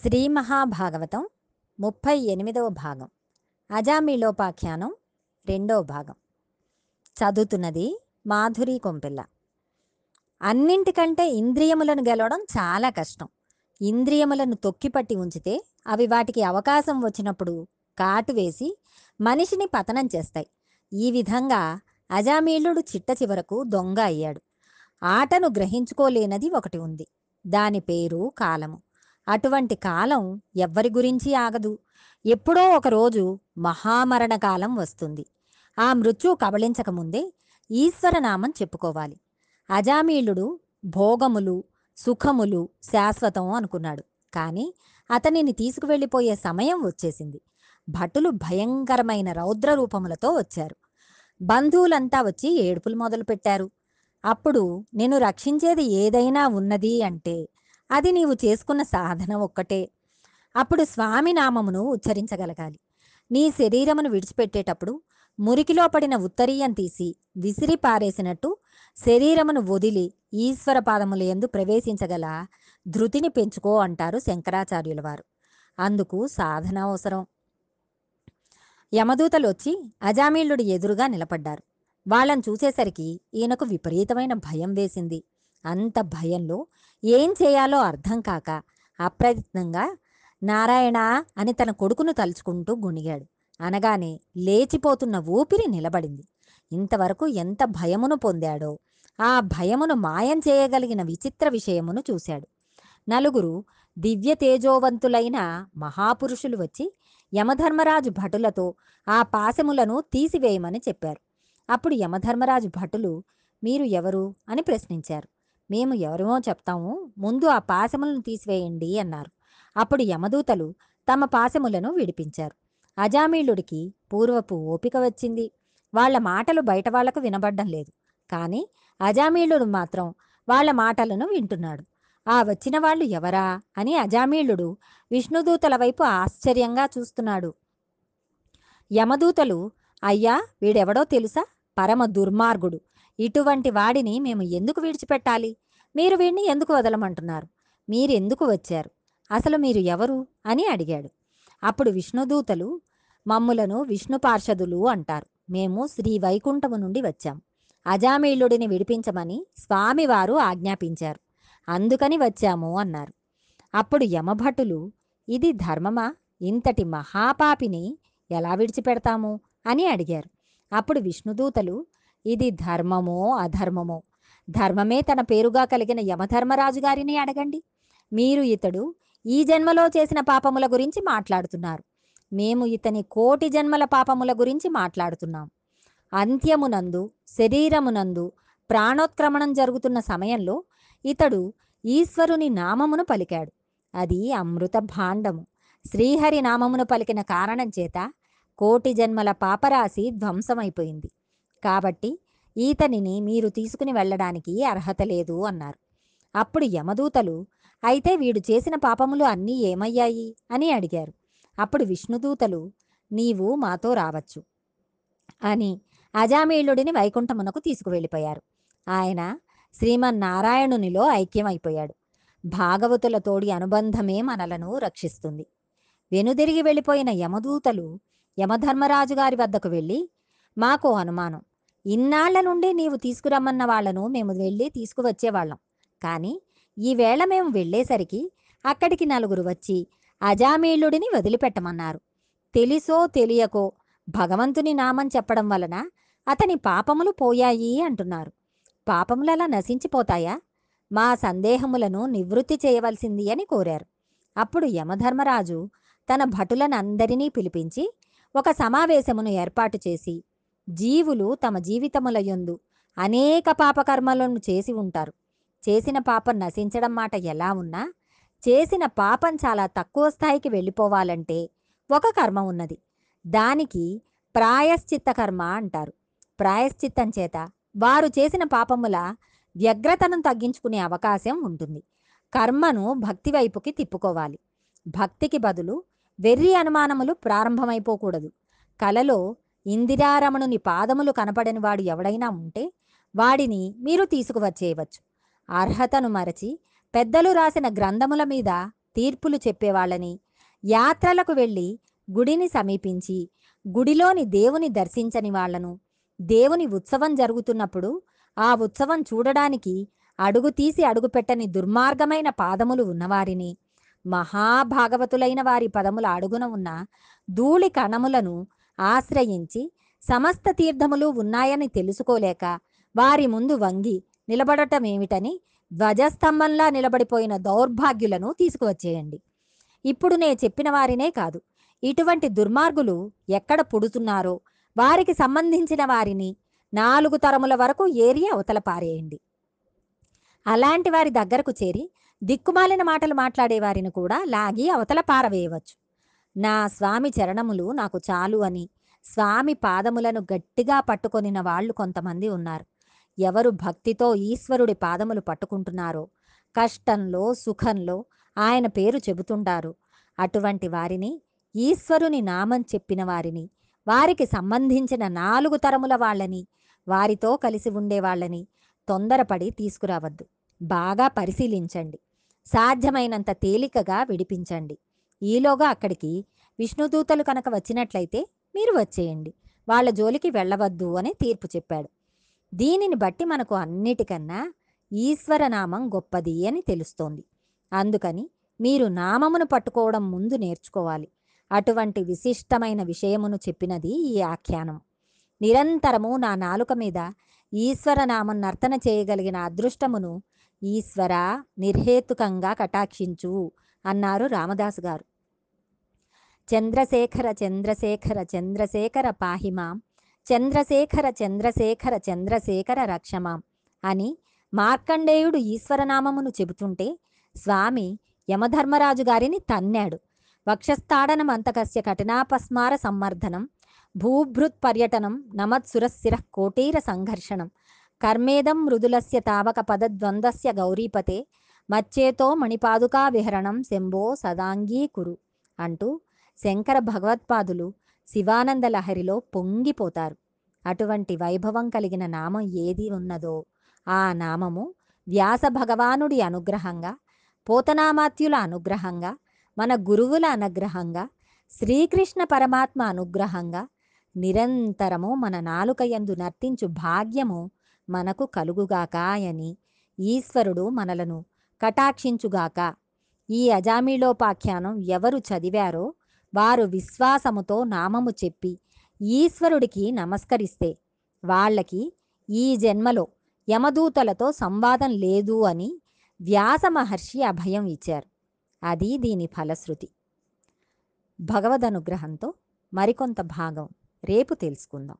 శ్రీ మహాభాగవతం ముప్పై ఎనిమిదవ భాగం. అజామిలోపాఖ్యానం రెండవ భాగం. చదువుతున్నది మాధురి కొంపిల్ల. అన్నింటికంటే ఇంద్రియములను గెలవడం చాలా కష్టం. ఇంద్రియములను తొక్కిపట్టి ఉంచితే అవి వాటికి అవకాశం వచ్చినప్పుడు కాటు వేసి మనిషిని పతనం చేస్తాయి. ఈ విధంగా అజామీళుడు చిట్ట చివరకు దొంగ అయ్యాడు. ఆటను గ్రహించుకోలేనది ఒకటి ఉంది. దాని పేరు కాలము. అటువంటి కాలం ఎవ్వరి గురించి ఆగదు. ఎప్పుడో ఒకరోజు మహామరణ కాలం వస్తుంది. ఆ మృత్యు కబళించకముందే ఈశ్వరనామం చెప్పుకోవాలి. అజామీళుడు భోగములు సుఖములు శాశ్వతం అనుకున్నాడు. కానీ అతనిని తీసుకువెళ్ళిపోయే సమయం వచ్చేసింది. భటులు భయంకరమైన రౌద్ర రూపములతో వచ్చారు. బంధువులంతా వచ్చి ఏడుపులు మొదలుపెట్టారు. అప్పుడు నేను రక్షించేది ఏదైనా ఉన్నది అంటే అది నీవు చేసుకున్న సాధన ఒక్కటే. అప్పుడు స్వామి నామమును ఉచ్చరించగలగాలి. నీ శరీరమును విడిచిపెట్టేటప్పుడు మురికిలో పడిన ఉత్తరీయం తీసి విసిరి పారేసినట్టు శరీరమును వదిలి ఈశ్వర పాదముల యందు ప్రవేశించగల ధృతిని పెంచుకో అంటారు శంకరాచార్యుల వారు అందుకు సాధన అవసరం. యమదూతలు వచ్చి అజామీళ్ళుడి ఎదురుగా నిలబడ్డారు. వాళ్ళని చూసేసరికి ఈయనకు విపరీతమైన భయం వేసింది. అంత భయంలో ఏం చేయాలో అర్థం కాక అప్రయత్నంగా నారాయణ అని తన కొడుకును తలుచుకుంటూ గుణిగాడు అనగానే లేచిపోతున్న ఊపిరి నిలబడింది. ఇంతవరకు ఎంత భయమును పొందాడో ఆ భయమును మాయం చేయగలిగిన విచిత్ర విషయమును చూశాడు. నలుగురు దివ్య తేజోవంతులైన మహాపురుషులు వచ్చి యమధర్మరాజు భటులతో ఆ పాశములను తీసివేయమని చెప్పారు. అప్పుడు యమధర్మరాజు భటులు మీరు ఎవరు? అని ప్రశ్నించారు. మేము ఎవరమో చెప్తాము ముందు ఆ పాశములను తీసివేయండి అన్నారు. అప్పుడు యమదూతలు తమ పాశములను విడిపించారు. అజామీళుడికి పూర్వపు ఓపిక వచ్చింది. వాళ్ళ మాటలు బయట వాళ్ళకు వినబడ్డం లేదు. కానీ అజామీళుడు మాత్రం వాళ్ళ మాటలను వింటున్నాడు. ఆ వచ్చిన వాళ్ళు ఎవరా అని అజామీళుడు విష్ణుదూతల వైపు ఆశ్చర్యంగా చూస్తున్నాడు. యమదూతలు అయ్యా వీడెవడో తెలుసా? పరమ దుర్మార్గుడు. ఇటువంటి వాడిని మేము ఎందుకు విడిచిపెట్టాలి? మీరు వీడిని ఎందుకు వదలమంటున్నారు? మీరెందుకు వచ్చారు? అసలు మీరు ఎవరు? అని అడిగాడు. అప్పుడు విష్ణుదూతలు మమ్ములను విష్ణు పార్షదులు అంటారు. మేము శ్రీ వైకుంఠము నుండి వచ్చాం. అజామీళుడిని విడిపించమని స్వామివారు ఆజ్ఞాపించారు. అందుకని వచ్చాము అన్నారు. అప్పుడు యమభటులు ఇది ధర్మమా? ఇంతటి మహాపాపిని ఎలా విడిచిపెడతాము? అని అడిగారు. అప్పుడు విష్ణుదూతలు ఇది ధర్మమో అధర్మమో? ధర్మమే తన పేరుగా కలిగిన యమధర్మరాజు గారిని అడగండి. మీరు ఇతడు ఈ జన్మలో చేసిన పాపముల గురించి మాట్లాడుతున్నారు. మేము ఇతని కోటి జన్మల పాపముల గురించి మాట్లాడుతున్నాం. అంత్యమునందు శరీరమునందు ప్రాణోత్క్రమణం జరుగుతున్న సమయంలో ఇతడు ఈశ్వరుని నామమును పలికాడు. అది అమృత భాండము. శ్రీహరి నామమును పలికిన కారణం చేత కోటి జన్మల పాపరాశి ధ్వంసమైపోయింది. కాబట్టి ఈతనిని మీరు తీసుకుని వెళ్ళడానికి అర్హత లేదు అన్నారు. అప్పుడు యమదూతలు అయితే వీడు చేసిన పాపములు అన్నీ ఏమయ్యాయి? అని అడిగారు. అప్పుడు విష్ణుదూతలు నీవు మాతో రావచ్చు అని అజామీళుడిని వైకుంఠమునకు తీసుకువెళ్ళిపోయారు. ఆయన శ్రీమన్నారాయణునిలో ఐక్యమైపోయాడు. భాగవతుల తోడి అనుబంధమే మనలను రక్షిస్తుంది. వెనుదిరిగి వెళ్ళిపోయిన యమదూతలు యమధర్మరాజు గారి వద్దకు వెళ్ళి మాకు అనుమానం. ఇన్నాళ్ళ నుండి నీవు తీసుకురమ్మన్న వాళ్ళను మేము వెళ్ళి తీసుకువచ్చేవాళ్ళం. కానీ ఈవేళ మేము వెళ్ళేసరికి అక్కడికి నలుగురు వచ్చి అజామీళ్ళుడిని వదిలిపెట్టమన్నారు. తెలిసో తెలియకో భగవంతుని నామం చెప్పడం వలన అతని పాపములు పోయాయి అంటున్నారు. పాపములలా నశించిపోతాయా? మా సందేహములను నివృత్తి చేయవలసింది అని కోరారు. అప్పుడు యమధర్మరాజు తన భటులనందరినీ పిలిపించి ఒక సమావేశమును ఏర్పాటు చేసి జీవులు తమ జీవితముల యందు అనేక పాపకర్మలను చేసి ఉంటారు. చేసిన పాపం నశించడం మాట ఎలా ఉన్నా చేసిన పాపం చాలా తక్కువ స్థాయికి వెళ్ళిపోవాలంటే ఒక కర్మ ఉన్నది. దానికి ప్రాయశ్చిత్త కర్మ అంటారు. ప్రాయశ్చిత్తం చేత వారు చేసిన పాపముల వ్యగ్రతను తగ్గించుకునే అవకాశం ఉంటుంది. కర్మను భక్తి వైపుకి తిప్పుకోవాలి. భక్తికి బదులు వెర్రి అనుమానములు ప్రారంభమైపోకూడదు. కలలో ఇందిరారమణుని పాదములు కనపడని వాడు ఎవడైనా ఉంటే వాడిని మీరు తీసుకువచ్చేయవచ్చు. అర్హతను మరచి పెద్దలు రాసిన గ్రంథముల మీద తీర్పులు చెప్పేవాళ్ళని యాత్రలకు వెళ్ళి గుడిని సమీపించి గుడిలోని దేవుని దర్శించని వాళ్ళను దేవుని ఉత్సవం జరుగుతున్నప్పుడు ఆ ఉత్సవం చూడడానికి అడుగు తీసి అడుగుపెట్టని దుర్మార్గమైన పాదములు ఉన్నవారిని మహాభాగవతులైన వారి పదముల అడుగున ఉన్న ధూళి కణములను ఆశ్రయించి సమస్త తీర్థములు ఉన్నాయని తెలుసుకోలేక వారి ముందు వంగి నిలబడటమేమిటని ధ్వజస్తంభంలా నిలబడిపోయిన దౌర్భాగ్యులను తీసుకువచ్చేయండి. ఇప్పుడు నే చెప్పిన వారినే కాదు ఇటువంటి దుర్మార్గులు ఎక్కడ పుడుతున్నారో వారికి సంబంధించిన వారిని నాలుగు తరముల వరకు ఏరి అవతల పారేయండి. అలాంటి వారి దగ్గరకు చేరి దిక్కుమాలిన మాటలు మాట్లాడే వారిని కూడా లాగి అవతల పారవేయవచ్చు. నా స్వామి చరణములు నాకు చాలు అని. స్వామి పాదములను గట్టిగా పట్టుకొనిన వాళ్ళు కొంతమంది ఉన్నారు. ఎవరు భక్తితో ఈశ్వరుడి పాదములు పట్టుకుంటున్నారో కష్టంలో సుఖంలో ఆయన పేరు చెబుతుంటారు. అటువంటి వారిని ఈశ్వరుని నామం చెప్పిన వారిని వారికి సంబంధించిన నాలుగు తరముల వాళ్ళని వారితో కలిసి ఉండే వాళ్ళని తొందరపడి తీసుకురావద్దు. బాగా పరిశీలించండి. సాధ్యమైనంత తేలికగా విడిపించండి. ఈలోగా అక్కడికి విష్ణుదూతలు కనుక వచ్చినట్లయితే మీరు వచ్చేయండి. వాళ్ళ జోలికి వెళ్ళవద్దు అని తీర్పు చెప్పాడు. దీనిని బట్టి మనకు అన్నిటికన్నా ఈశ్వరనామం గొప్పది అని తెలుస్తోంది. అందుకని మీరు నామమును పట్టుకోవడం ముందు నేర్చుకోవాలి. అటువంటి విశిష్టమైన విషయమును చెప్పినది ఈ ఆఖ్యానం. నిరంతరము నా నాలుక మీద ఈశ్వరనామం నర్తన చేయగలిగిన అదృష్టమును ఈశ్వర నిర్హేతుకంగా కటాక్షించు అన్నారు రామదాసు గారు. చంద్రశేఖర చంద్రశేఖర చంద్రశేఖర పాహిమాం చంద్రశేఖర చంద్రశేఖర చంద్రశేఖర రక్షమాం అని మార్కండేయుడు ఈశ్వరనామమును చెబుతుంటే స్వామి యమధర్మరాజు గారిని తన్నాడు. వక్షస్థాడనం అంతకస్య కఠినాపస్మార సంవర్ధనం భూభృత్ పర్యటనం నమత్సురశిర కోటీర సంఘర్షణం కర్మేదం మృదులస్య తావక పదద్వంద్వస్య గౌరీపతే మచ్చేతో మణిపాదుకా విహరణం శంభో సదాంగీకురు అంటూ శంకర భగవత్పాదులు శివానంద లహరిలో పొంగిపోతారు. అటువంటి వైభవం కలిగిన నామం ఏది ఉన్నదో ఆ నామము వ్యాస భగవానుడి అనుగ్రహంగా పోతనామాత్యుల అనుగ్రహంగా మన గురువుల అనుగ్రహంగా శ్రీకృష్ణ పరమాత్మ అనుగ్రహంగా నిరంతరము మన నాలుక ఎందు నర్తించు భాగ్యము మనకు కలుగుగాకాయని ఈశ్వరుడు మనలను కటాక్షించుగాక. ఈ అజామీలోపాఖ్యానం ఎవరు చదివారో వారు విశ్వాసముతో నామము చెప్పి ఈశ్వరుడికి నమస్కరిస్తే వాళ్ళకి ఈ జన్మలో యమదూతలతో సంవాదం లేదు అని వ్యాస మహర్షి అభయం ఇచ్చారు. అది దీని ఫలశ్రుతి. భగవద్ అనుగ్రహంతో మరికొంత భాగం రేపు తెలుసుకుందాం.